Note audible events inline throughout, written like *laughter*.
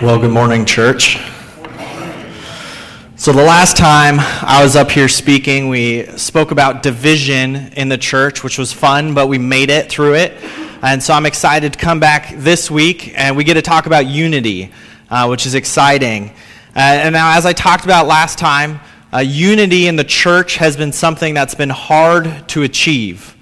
Well, good morning, church. So, the last time I was up here speaking, we spoke about division in the church, which was fun, but we made it through it. And so, I'm excited to come back this week and we get to talk about unity, uh, which is exciting. Uh, and now, as I talked about last time, uh, unity in the church has been something that's been hard to achieve.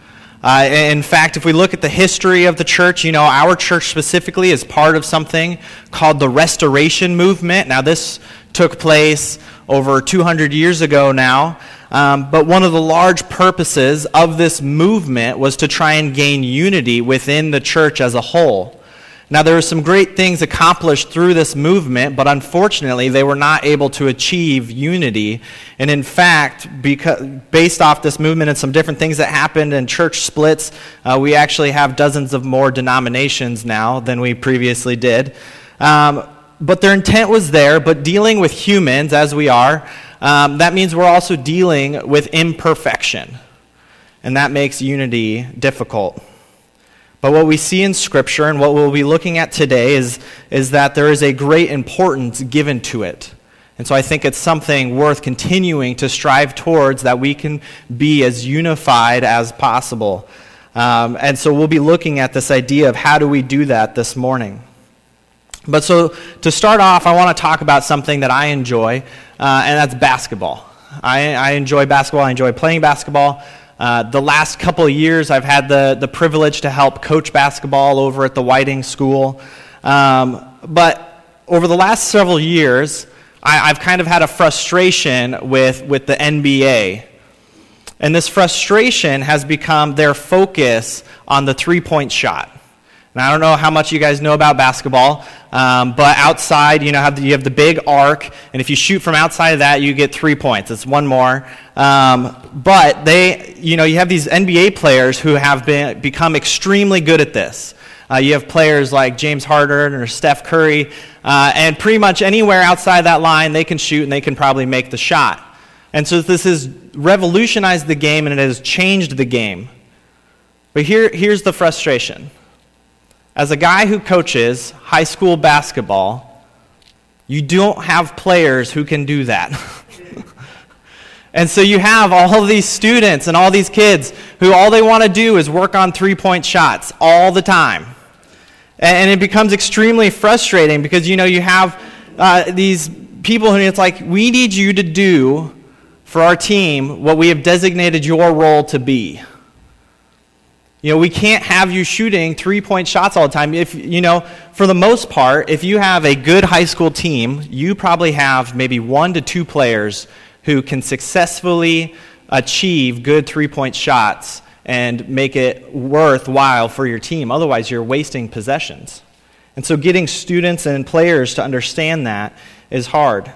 Uh, in fact, if we look at the history of the church, you know, our church specifically is part of something called the Restoration Movement. Now, this took place over 200 years ago now. Um, but one of the large purposes of this movement was to try and gain unity within the church as a whole. Now, there were some great things accomplished through this movement, but unfortunately, they were not able to achieve unity. And in fact, because, based off this movement and some different things that happened and church splits, uh, we actually have dozens of more denominations now than we previously did. Um, but their intent was there, but dealing with humans as we are, um, that means we're also dealing with imperfection. And that makes unity difficult. But what we see in Scripture and what we'll be looking at today is, is that there is a great importance given to it. And so I think it's something worth continuing to strive towards that we can be as unified as possible. Um, and so we'll be looking at this idea of how do we do that this morning. But so to start off, I want to talk about something that I enjoy, uh, and that's basketball. I, I enjoy basketball, I enjoy playing basketball. Uh, the last couple of years, I've had the, the privilege to help coach basketball over at the Whiting School. Um, but over the last several years, I, have kind of had a frustration with, with the NBA. And this frustration has become their focus on the three point shot. And I don't know how much you guys know about basketball, um, but outside, you know, have the, you have the big arc, and if you shoot from outside of that, you get three points. It's one more. Um, but they, you know, you have these NBA players who have been, become extremely good at this. Uh, you have players like James Harden or Steph Curry, uh, and pretty much anywhere outside that line, they can shoot and they can probably make the shot. And so this has revolutionized the game and it has changed the game. But here, here's the frustration as a guy who coaches high school basketball, you don't have players who can do that. *laughs* and so you have all these students and all these kids who all they want to do is work on three point shots all the time. And it becomes extremely frustrating because, you know, you have uh, these people who it's like, we need you to do for our team what we have designated your role to be. You know, we can't have you shooting three point shots all the time. If, you know, for the most part, if you have a good high school team, you probably have maybe one to two players who can successfully achieve good three point shots and make it worthwhile for your team. Otherwise, you're wasting possessions. And so, getting students and players to understand that is hard.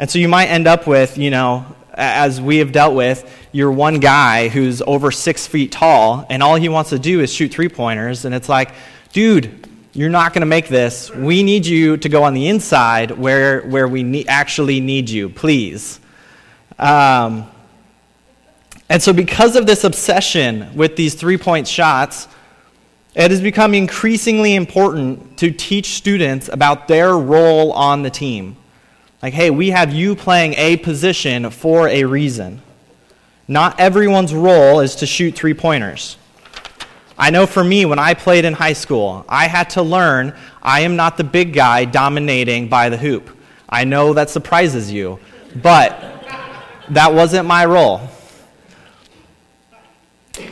And so, you might end up with, you know, as we have dealt with, you're one guy who's over six feet tall, and all he wants to do is shoot three pointers, and it's like, dude, you're not going to make this. We need you to go on the inside where, where we ne- actually need you, please. Um, and so, because of this obsession with these three point shots, it has become increasingly important to teach students about their role on the team. Like, hey, we have you playing a position for a reason. Not everyone's role is to shoot three pointers. I know for me, when I played in high school, I had to learn I am not the big guy dominating by the hoop. I know that surprises you, but that wasn't my role.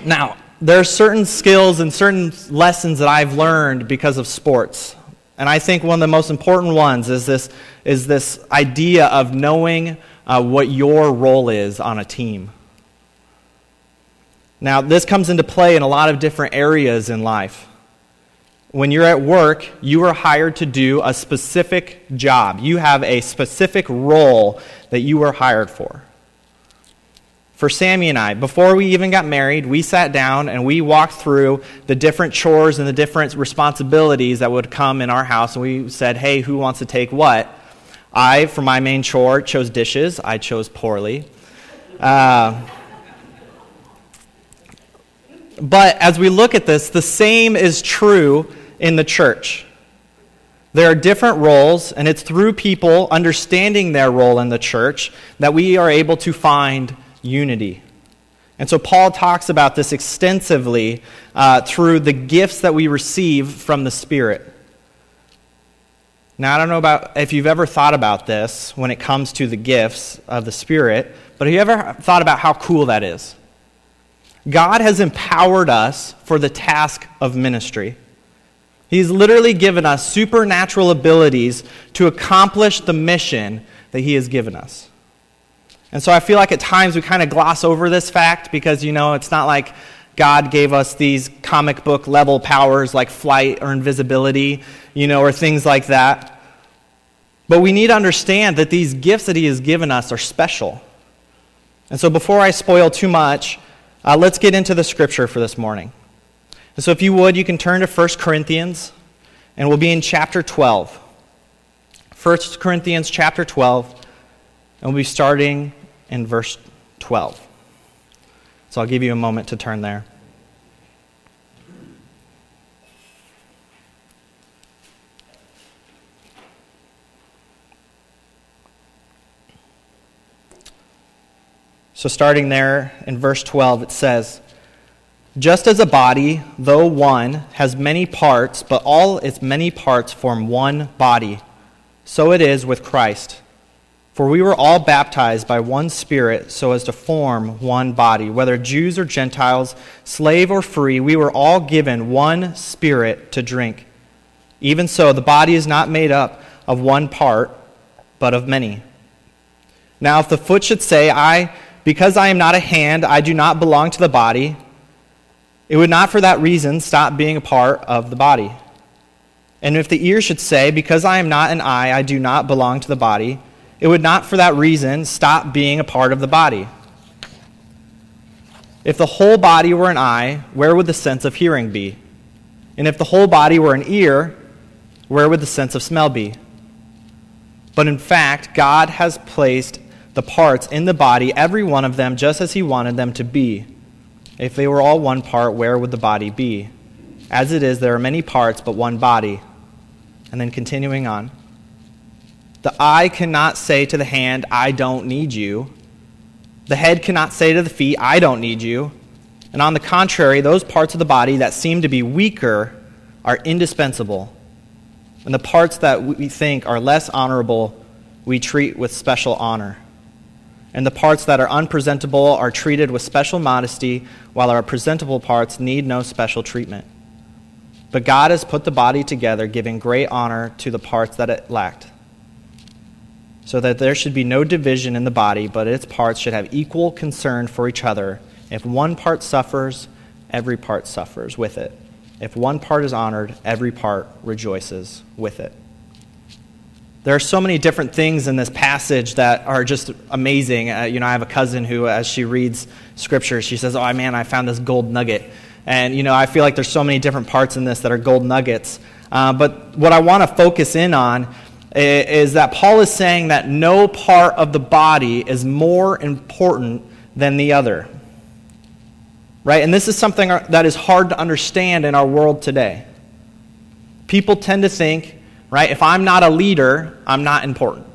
Now, there are certain skills and certain lessons that I've learned because of sports. And I think one of the most important ones is this, is this idea of knowing uh, what your role is on a team. Now, this comes into play in a lot of different areas in life. When you're at work, you are hired to do a specific job. You have a specific role that you were hired for for Sammy and I, before we even got married, we sat down and we walked through the different chores and the different responsibilities that would come in our house. And we said, hey, who wants to take what? I, for my main chore, chose dishes. I chose poorly. Uh, but as we look at this, the same is true in the church. There are different roles, and it's through people understanding their role in the church that we are able to find unity. And so Paul talks about this extensively uh, through the gifts that we receive from the Spirit. Now, I don't know about if you've ever thought about this when it comes to the gifts of the Spirit, but have you ever thought about how cool that is? God has empowered us for the task of ministry. He's literally given us supernatural abilities to accomplish the mission that He has given us. And so I feel like at times we kind of gloss over this fact because, you know, it's not like God gave us these comic book level powers like flight or invisibility, you know, or things like that. But we need to understand that these gifts that He has given us are special. And so before I spoil too much, uh, let's get into the scripture for this morning. And so if you would, you can turn to 1 Corinthians, and we'll be in chapter 12. 1 Corinthians chapter 12, and we'll be starting in verse 12. So I'll give you a moment to turn there. So, starting there in verse 12, it says, Just as a body, though one, has many parts, but all its many parts form one body, so it is with Christ. For we were all baptized by one Spirit so as to form one body. Whether Jews or Gentiles, slave or free, we were all given one Spirit to drink. Even so, the body is not made up of one part, but of many. Now, if the foot should say, I because I am not a hand, I do not belong to the body. It would not for that reason stop being a part of the body. And if the ear should say, Because I am not an eye, I do not belong to the body, it would not for that reason stop being a part of the body. If the whole body were an eye, where would the sense of hearing be? And if the whole body were an ear, where would the sense of smell be? But in fact, God has placed the parts in the body, every one of them, just as he wanted them to be. If they were all one part, where would the body be? As it is, there are many parts, but one body. And then continuing on. The eye cannot say to the hand, I don't need you. The head cannot say to the feet, I don't need you. And on the contrary, those parts of the body that seem to be weaker are indispensable. And the parts that we think are less honorable, we treat with special honor and the parts that are unpresentable are treated with special modesty, while our presentable parts need no special treatment. But God has put the body together, giving great honor to the parts that it lacked, so that there should be no division in the body, but its parts should have equal concern for each other. If one part suffers, every part suffers with it. If one part is honored, every part rejoices with it. There are so many different things in this passage that are just amazing. Uh, you know, I have a cousin who, as she reads scripture, she says, Oh, man, I found this gold nugget. And, you know, I feel like there's so many different parts in this that are gold nuggets. Uh, but what I want to focus in on is that Paul is saying that no part of the body is more important than the other. Right? And this is something that is hard to understand in our world today. People tend to think right? If I'm not a leader, I'm not important.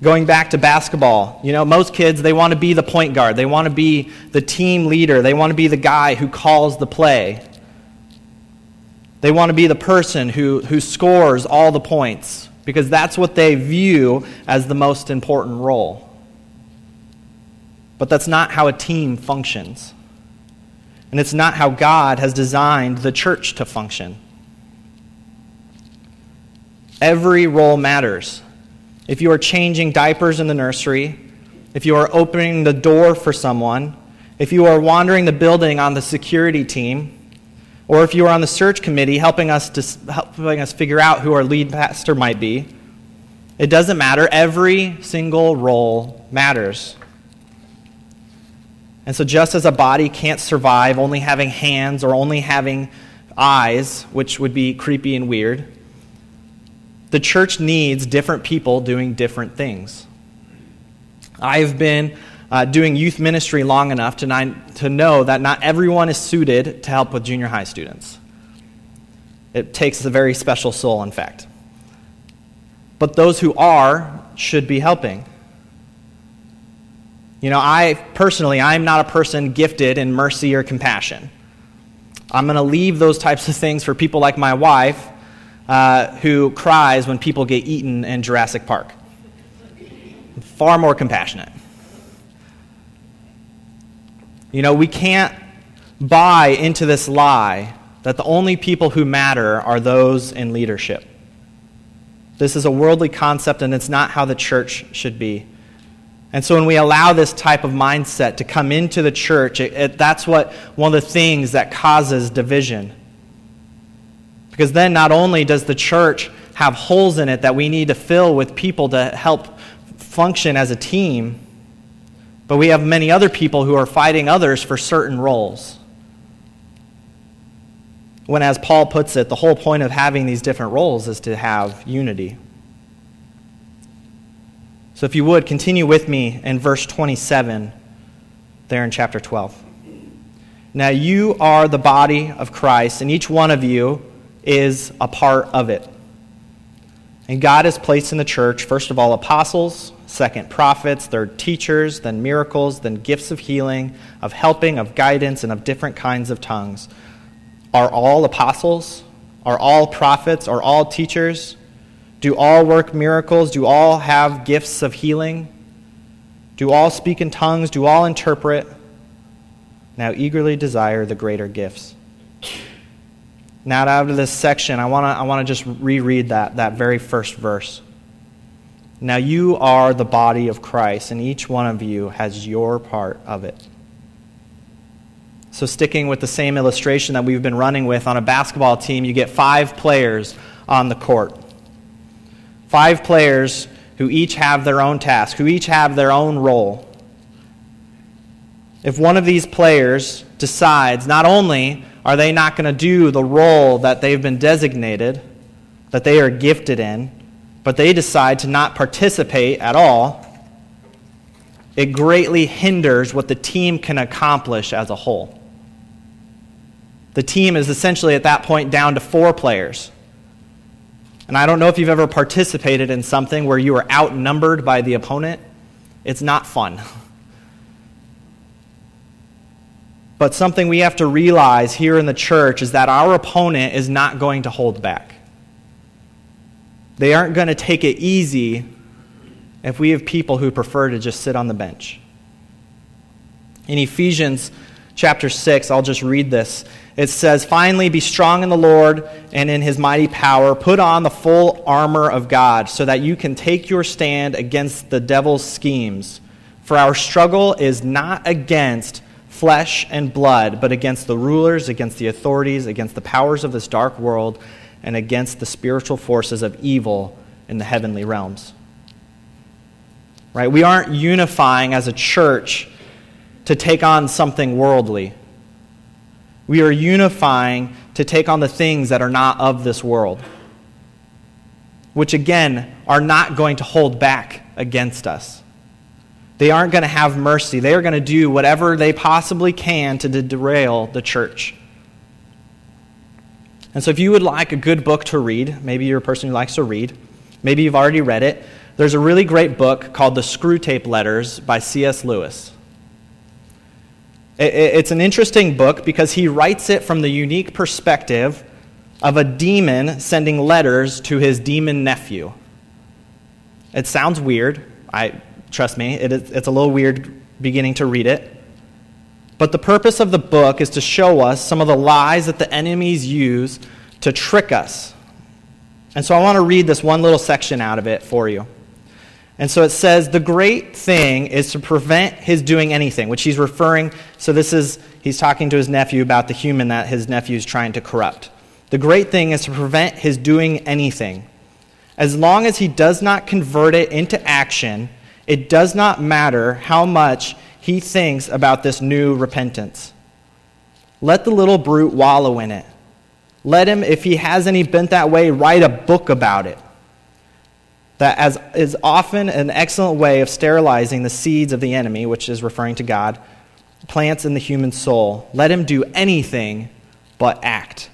Going back to basketball, you know, most kids, they want to be the point guard. They want to be the team leader. They want to be the guy who calls the play. They want to be the person who, who scores all the points because that's what they view as the most important role. But that's not how a team functions. And it's not how God has designed the church to function. Every role matters. If you are changing diapers in the nursery, if you are opening the door for someone, if you are wandering the building on the security team, or if you are on the search committee helping us, to, helping us figure out who our lead pastor might be, it doesn't matter. Every single role matters. And so, just as a body can't survive only having hands or only having eyes, which would be creepy and weird, the church needs different people doing different things. I've been uh, doing youth ministry long enough to, to know that not everyone is suited to help with junior high students. It takes a very special soul, in fact. But those who are should be helping. You know, I personally, I'm not a person gifted in mercy or compassion. I'm going to leave those types of things for people like my wife, uh, who cries when people get eaten in Jurassic Park. Far more compassionate. You know, we can't buy into this lie that the only people who matter are those in leadership. This is a worldly concept, and it's not how the church should be. And so, when we allow this type of mindset to come into the church, it, it, that's what one of the things that causes division. Because then, not only does the church have holes in it that we need to fill with people to help function as a team, but we have many other people who are fighting others for certain roles. When, as Paul puts it, the whole point of having these different roles is to have unity. So, if you would, continue with me in verse 27 there in chapter 12. Now, you are the body of Christ, and each one of you is a part of it. And God has placed in the church, first of all, apostles, second, prophets, third, teachers, then miracles, then gifts of healing, of helping, of guidance, and of different kinds of tongues. Are all apostles? Are all prophets? Are all teachers? Do all work miracles? Do all have gifts of healing? Do all speak in tongues? Do all interpret? Now eagerly desire the greater gifts. Now, out of this section, I want to I wanna just reread that, that very first verse. Now, you are the body of Christ, and each one of you has your part of it. So, sticking with the same illustration that we've been running with on a basketball team, you get five players on the court. Five players who each have their own task, who each have their own role. If one of these players decides not only are they not going to do the role that they've been designated, that they are gifted in, but they decide to not participate at all, it greatly hinders what the team can accomplish as a whole. The team is essentially at that point down to four players. And I don't know if you've ever participated in something where you are outnumbered by the opponent. It's not fun. But something we have to realize here in the church is that our opponent is not going to hold back. They aren't going to take it easy if we have people who prefer to just sit on the bench. In Ephesians chapter 6, I'll just read this. It says, Finally, be strong in the Lord and in his mighty power. Put on the full armor of God so that you can take your stand against the devil's schemes. For our struggle is not against flesh and blood, but against the rulers, against the authorities, against the powers of this dark world, and against the spiritual forces of evil in the heavenly realms. Right? We aren't unifying as a church to take on something worldly. We are unifying to take on the things that are not of this world, which again are not going to hold back against us. They aren't going to have mercy. They are going to do whatever they possibly can to derail the church. And so, if you would like a good book to read, maybe you're a person who likes to read, maybe you've already read it, there's a really great book called The Screwtape Letters by C.S. Lewis. It's an interesting book because he writes it from the unique perspective of a demon sending letters to his demon nephew. It sounds weird. I trust me, it is, it's a little weird beginning to read it. But the purpose of the book is to show us some of the lies that the enemies use to trick us. And so I want to read this one little section out of it for you. And so it says, the great thing is to prevent his doing anything, which he's referring, so this is, he's talking to his nephew about the human that his nephew is trying to corrupt. The great thing is to prevent his doing anything. As long as he does not convert it into action, it does not matter how much he thinks about this new repentance. Let the little brute wallow in it. Let him, if he has any bent that way, write a book about it that as is often an excellent way of sterilizing the seeds of the enemy, which is referring to God, plants in the human soul. Let him do anything but act.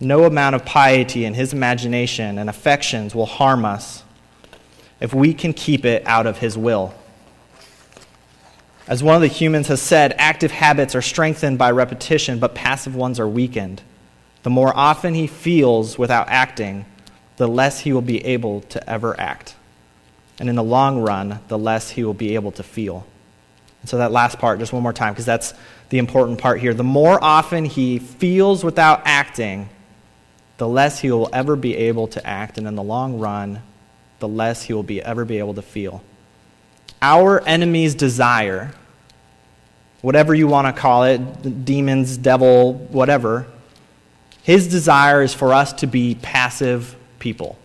no amount of piety in his imagination and affections will harm us if we can keep it out of his will. As one of the humans has said, active habits are strengthened by repetition, but passive ones are weakened. The more often he feels without acting, the less he will be able to ever act. And in the long run, the less he will be able to feel. And so, that last part, just one more time, because that's the important part here. The more often he feels without acting, the less he will ever be able to act. And in the long run, the less he will be, ever be able to feel. Our enemy's desire, whatever you want to call it, demons, devil, whatever, his desire is for us to be passive people.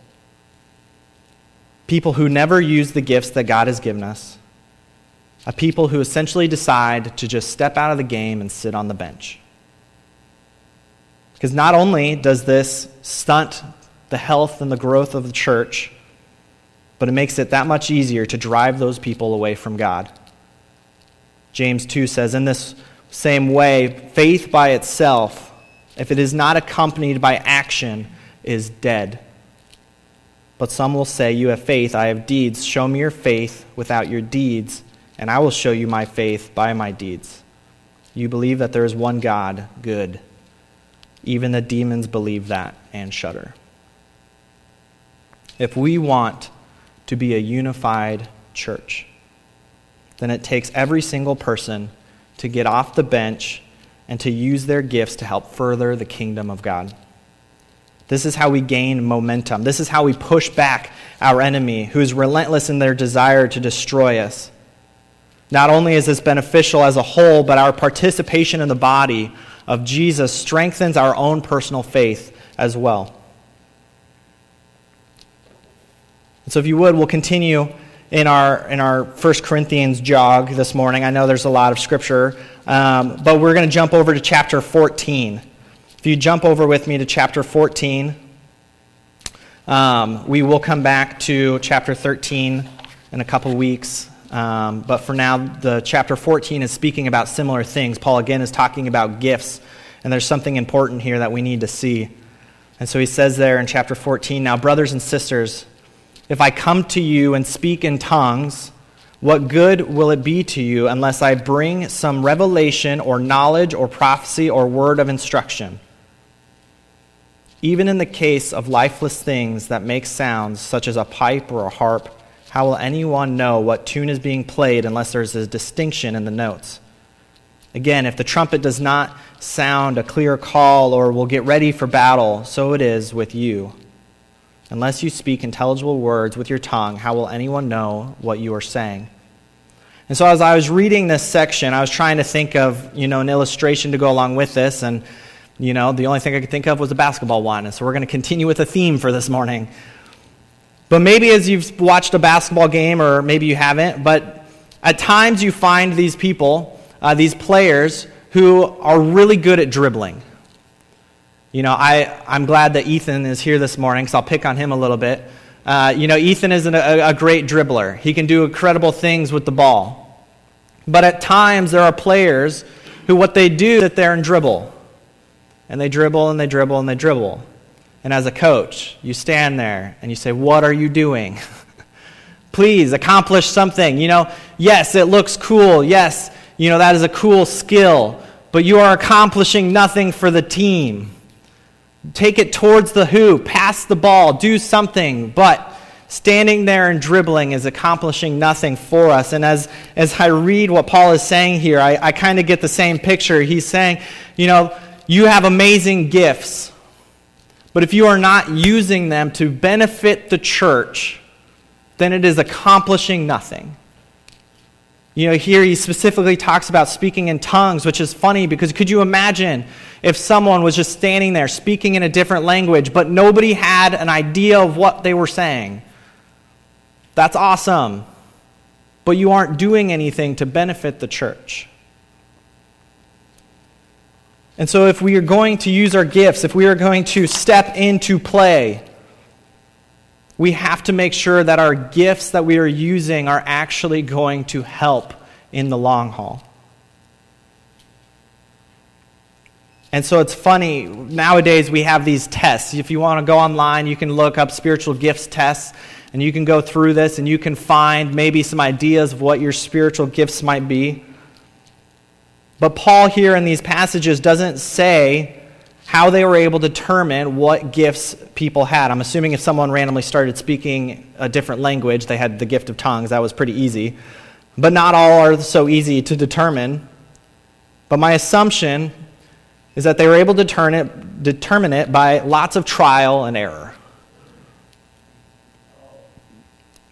People who never use the gifts that God has given us. A people who essentially decide to just step out of the game and sit on the bench. Because not only does this stunt the health and the growth of the church, but it makes it that much easier to drive those people away from God. James 2 says, In this same way, faith by itself, if it is not accompanied by action, is dead. But some will say, You have faith, I have deeds. Show me your faith without your deeds, and I will show you my faith by my deeds. You believe that there is one God, good. Even the demons believe that and shudder. If we want to be a unified church, then it takes every single person to get off the bench and to use their gifts to help further the kingdom of God. This is how we gain momentum. This is how we push back our enemy, who is relentless in their desire to destroy us. Not only is this beneficial as a whole, but our participation in the body of Jesus strengthens our own personal faith as well. So, if you would, we'll continue in our in our First Corinthians jog this morning. I know there's a lot of scripture, um, but we're going to jump over to chapter 14. If you jump over with me to chapter 14, um, we will come back to chapter 13 in a couple weeks. Um, but for now, the chapter 14 is speaking about similar things. Paul again is talking about gifts, and there's something important here that we need to see. And so he says there in chapter 14, now brothers and sisters. If I come to you and speak in tongues, what good will it be to you unless I bring some revelation or knowledge or prophecy or word of instruction? Even in the case of lifeless things that make sounds, such as a pipe or a harp, how will anyone know what tune is being played unless there's a distinction in the notes? Again, if the trumpet does not sound a clear call or will get ready for battle, so it is with you. Unless you speak intelligible words with your tongue, how will anyone know what you are saying? And so as I was reading this section, I was trying to think of, you know, an illustration to go along with this and you know, the only thing I could think of was a basketball one. And so we're going to continue with a theme for this morning. But maybe as you've watched a basketball game, or maybe you haven't, but at times you find these people, uh, these players, who are really good at dribbling. You know, I, I'm glad that Ethan is here this morning, because I'll pick on him a little bit. Uh, you know, Ethan is an, a, a great dribbler. He can do incredible things with the ball. But at times, there are players who what they do sit there and dribble. And they dribble and they dribble and they dribble. And as a coach, you stand there and you say, What are you doing? *laughs* Please accomplish something. You know, yes, it looks cool. Yes, you know, that is a cool skill. But you are accomplishing nothing for the team. Take it towards the hoop, pass the ball, do something. But standing there and dribbling is accomplishing nothing for us. And as, as I read what Paul is saying here, I, I kind of get the same picture. He's saying, you know, you have amazing gifts, but if you are not using them to benefit the church, then it is accomplishing nothing. You know, here he specifically talks about speaking in tongues, which is funny because could you imagine if someone was just standing there speaking in a different language, but nobody had an idea of what they were saying? That's awesome. But you aren't doing anything to benefit the church. And so, if we are going to use our gifts, if we are going to step into play, we have to make sure that our gifts that we are using are actually going to help in the long haul. And so it's funny, nowadays we have these tests. If you want to go online, you can look up spiritual gifts tests, and you can go through this and you can find maybe some ideas of what your spiritual gifts might be. But Paul, here in these passages, doesn't say how they were able to determine what gifts people had. I'm assuming if someone randomly started speaking a different language, they had the gift of tongues. That was pretty easy. But not all are so easy to determine. But my assumption is that they were able to determine it, determine it by lots of trial and error.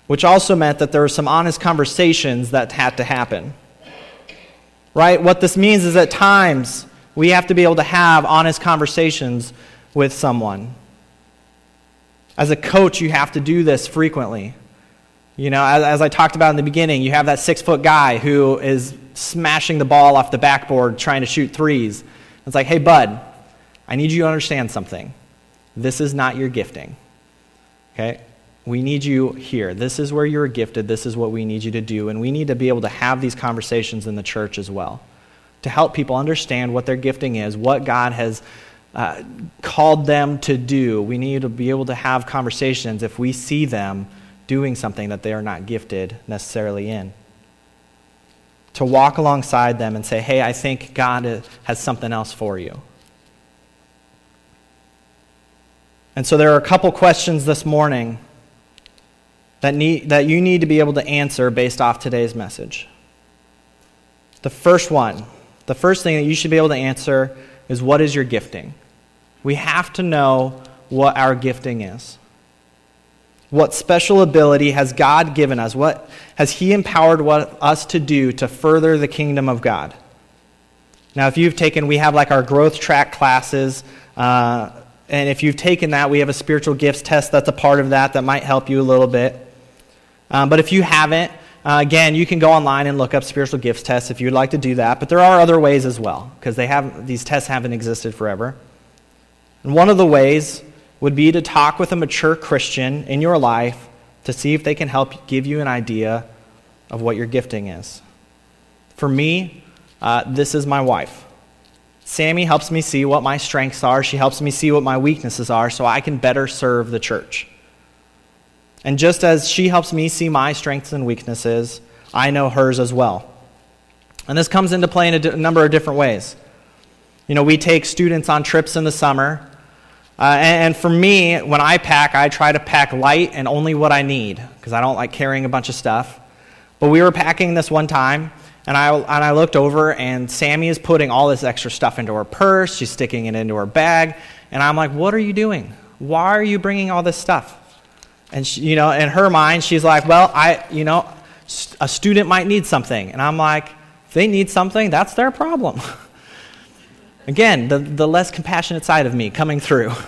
Which also meant that there were some honest conversations that had to happen. Right? What this means is at times we have to be able to have honest conversations with someone. As a coach, you have to do this frequently. You know, as, as I talked about in the beginning, you have that six foot guy who is smashing the ball off the backboard trying to shoot threes. It's like, hey, bud, I need you to understand something. This is not your gifting. Okay? We need you here. This is where you're gifted. This is what we need you to do. And we need to be able to have these conversations in the church as well to help people understand what their gifting is, what God has uh, called them to do. We need to be able to have conversations if we see them doing something that they are not gifted necessarily in to walk alongside them and say, hey, I think God has something else for you. And so there are a couple questions this morning that, need, that you need to be able to answer based off today's message. The first one, the first thing that you should be able to answer is what is your gifting? We have to know what our gifting is. What special ability has God given us? What has He empowered what, us to do to further the kingdom of God? Now, if you've taken, we have like our growth track classes. Uh, and if you've taken that, we have a spiritual gifts test that's a part of that that might help you a little bit. Um, but if you haven't, uh, again, you can go online and look up spiritual gifts tests if you'd like to do that. But there are other ways as well because these tests haven't existed forever. And one of the ways would be to talk with a mature Christian in your life to see if they can help give you an idea of what your gifting is. For me, uh, this is my wife. Sammy helps me see what my strengths are. She helps me see what my weaknesses are so I can better serve the church. And just as she helps me see my strengths and weaknesses, I know hers as well. And this comes into play in a, number of different ways. You know, we take students on trips in the summer uh, and, and, for me, when I pack, I try to pack light and only what I need because I don't like carrying a bunch of stuff. But we were packing this one time, and I, and I looked over, and Sammy is putting all this extra stuff into her purse. She's sticking it into her bag. And I'm like, What are you doing? Why are you bringing all this stuff? And, she, you know, in her mind, she's like, Well, I, you know, a student might need something. And I'm like, If they need something, that's their problem. *laughs* Again, the, the less compassionate side of me coming through. *laughs*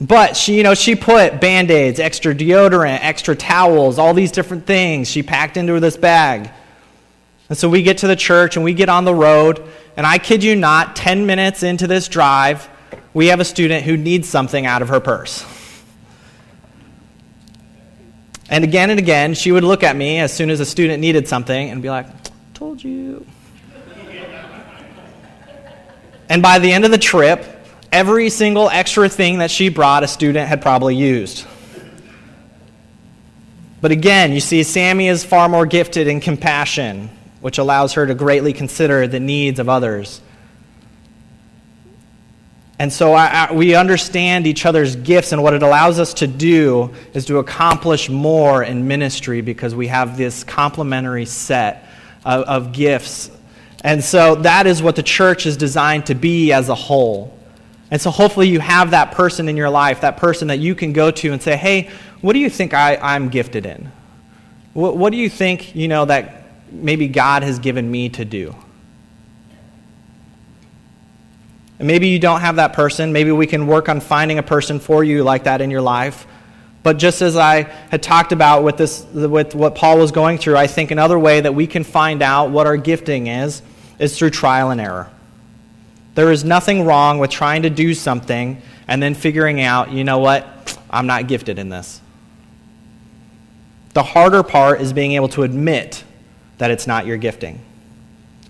But she, you know, she put band-aids, extra deodorant, extra towels, all these different things she packed into this bag. And so we get to the church and we get on the road, and I kid you not, 10 minutes into this drive, we have a student who needs something out of her purse. And again and again, she would look at me as soon as a student needed something and be like, Told you. And by the end of the trip, every single extra thing that she brought, a student had probably used. But again, you see, Sammy is far more gifted in compassion, which allows her to greatly consider the needs of others. And so I, I, we understand each other's gifts, and what it allows us to do is to accomplish more in ministry because we have this complementary set of, of gifts and so that is what the church is designed to be as a whole. And so hopefully you have that person in your life, that person that you can go to and say, hey, what do you think I, I'm gifted in? What, what do you think, you know, that maybe God has given me to do? And maybe you don't have that person. Maybe we can work on finding a person for you like that in your life. But just as I had talked about with, this, with what Paul was going through, I think another way that we can find out what our gifting is is through trial and error. There is nothing wrong with trying to do something and then figuring out, you know what, I'm not gifted in this. The harder part is being able to admit that it's not your gifting.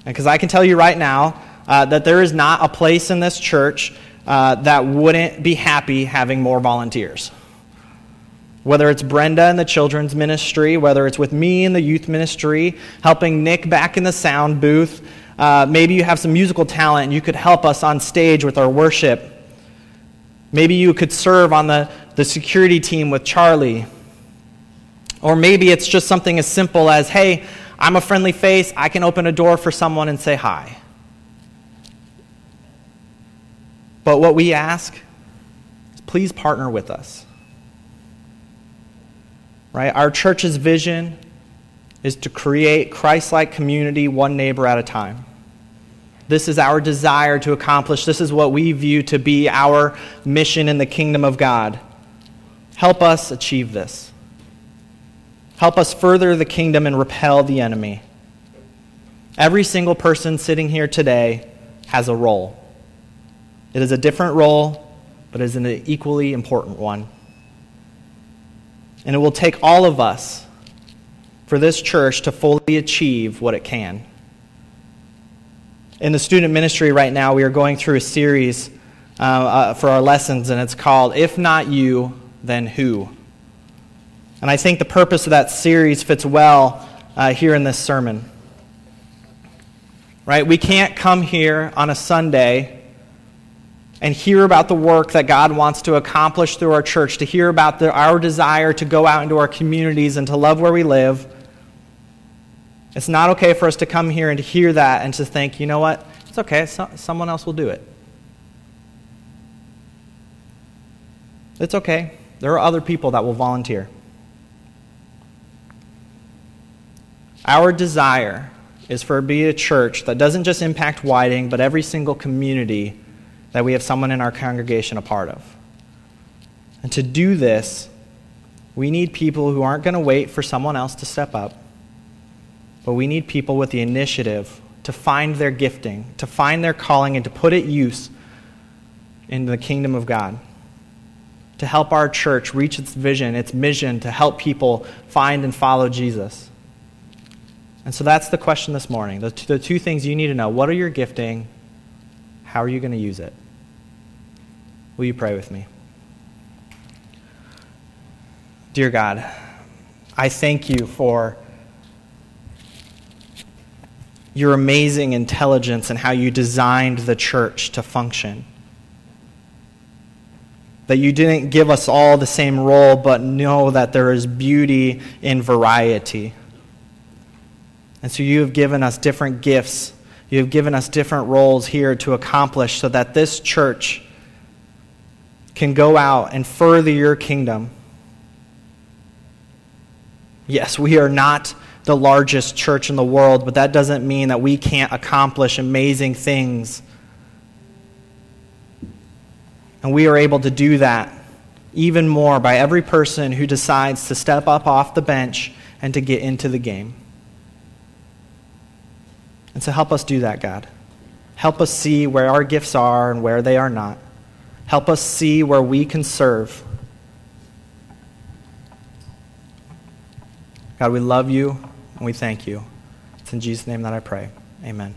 Because I can tell you right now uh, that there is not a place in this church uh, that wouldn't be happy having more volunteers. Whether it's Brenda in the children's ministry, whether it's with me in the youth ministry, helping Nick back in the sound booth, uh, maybe you have some musical talent and you could help us on stage with our worship. Maybe you could serve on the, the security team with Charlie. Or maybe it's just something as simple as, hey, I'm a friendly face. I can open a door for someone and say hi. But what we ask is please partner with us. Right? Our church's vision is to create Christ like community one neighbor at a time. This is our desire to accomplish. This is what we view to be our mission in the kingdom of God. Help us achieve this. Help us further the kingdom and repel the enemy. Every single person sitting here today has a role. It is a different role, but it is an equally important one. And it will take all of us for this church to fully achieve what it can. In the student ministry right now, we are going through a series uh, uh, for our lessons, and it's called If Not You, Then Who? And I think the purpose of that series fits well uh, here in this sermon. Right? We can't come here on a Sunday and hear about the work that God wants to accomplish through our church, to hear about the, our desire to go out into our communities and to love where we live. It's not okay for us to come here and to hear that and to think, you know what? It's okay, so, someone else will do it. It's okay. There are other people that will volunteer. Our desire is for it to be a church that doesn't just impact Whiting, but every single community that we have someone in our congregation a part of. And to do this, we need people who aren't going to wait for someone else to step up, but we need people with the initiative to find their gifting, to find their calling, and to put it use in the kingdom of God. To help our church reach its vision, its mission to help people find and follow Jesus. And so that's the question this morning. The, the two things you need to know what are your gifting? How are you going to use it? Will you pray with me? Dear God, I thank you for your amazing intelligence and how you designed the church to function. That you didn't give us all the same role, but know that there is beauty in variety. And so you have given us different gifts. You have given us different roles here to accomplish so that this church can go out and further your kingdom. Yes, we are not the largest church in the world, but that doesn't mean that we can't accomplish amazing things. And we are able to do that even more by every person who decides to step up off the bench and to get into the game. And so help us do that, God. Help us see where our gifts are and where they are not. Help us see where we can serve. God, we love you and we thank you. It's in Jesus' name that I pray. Amen.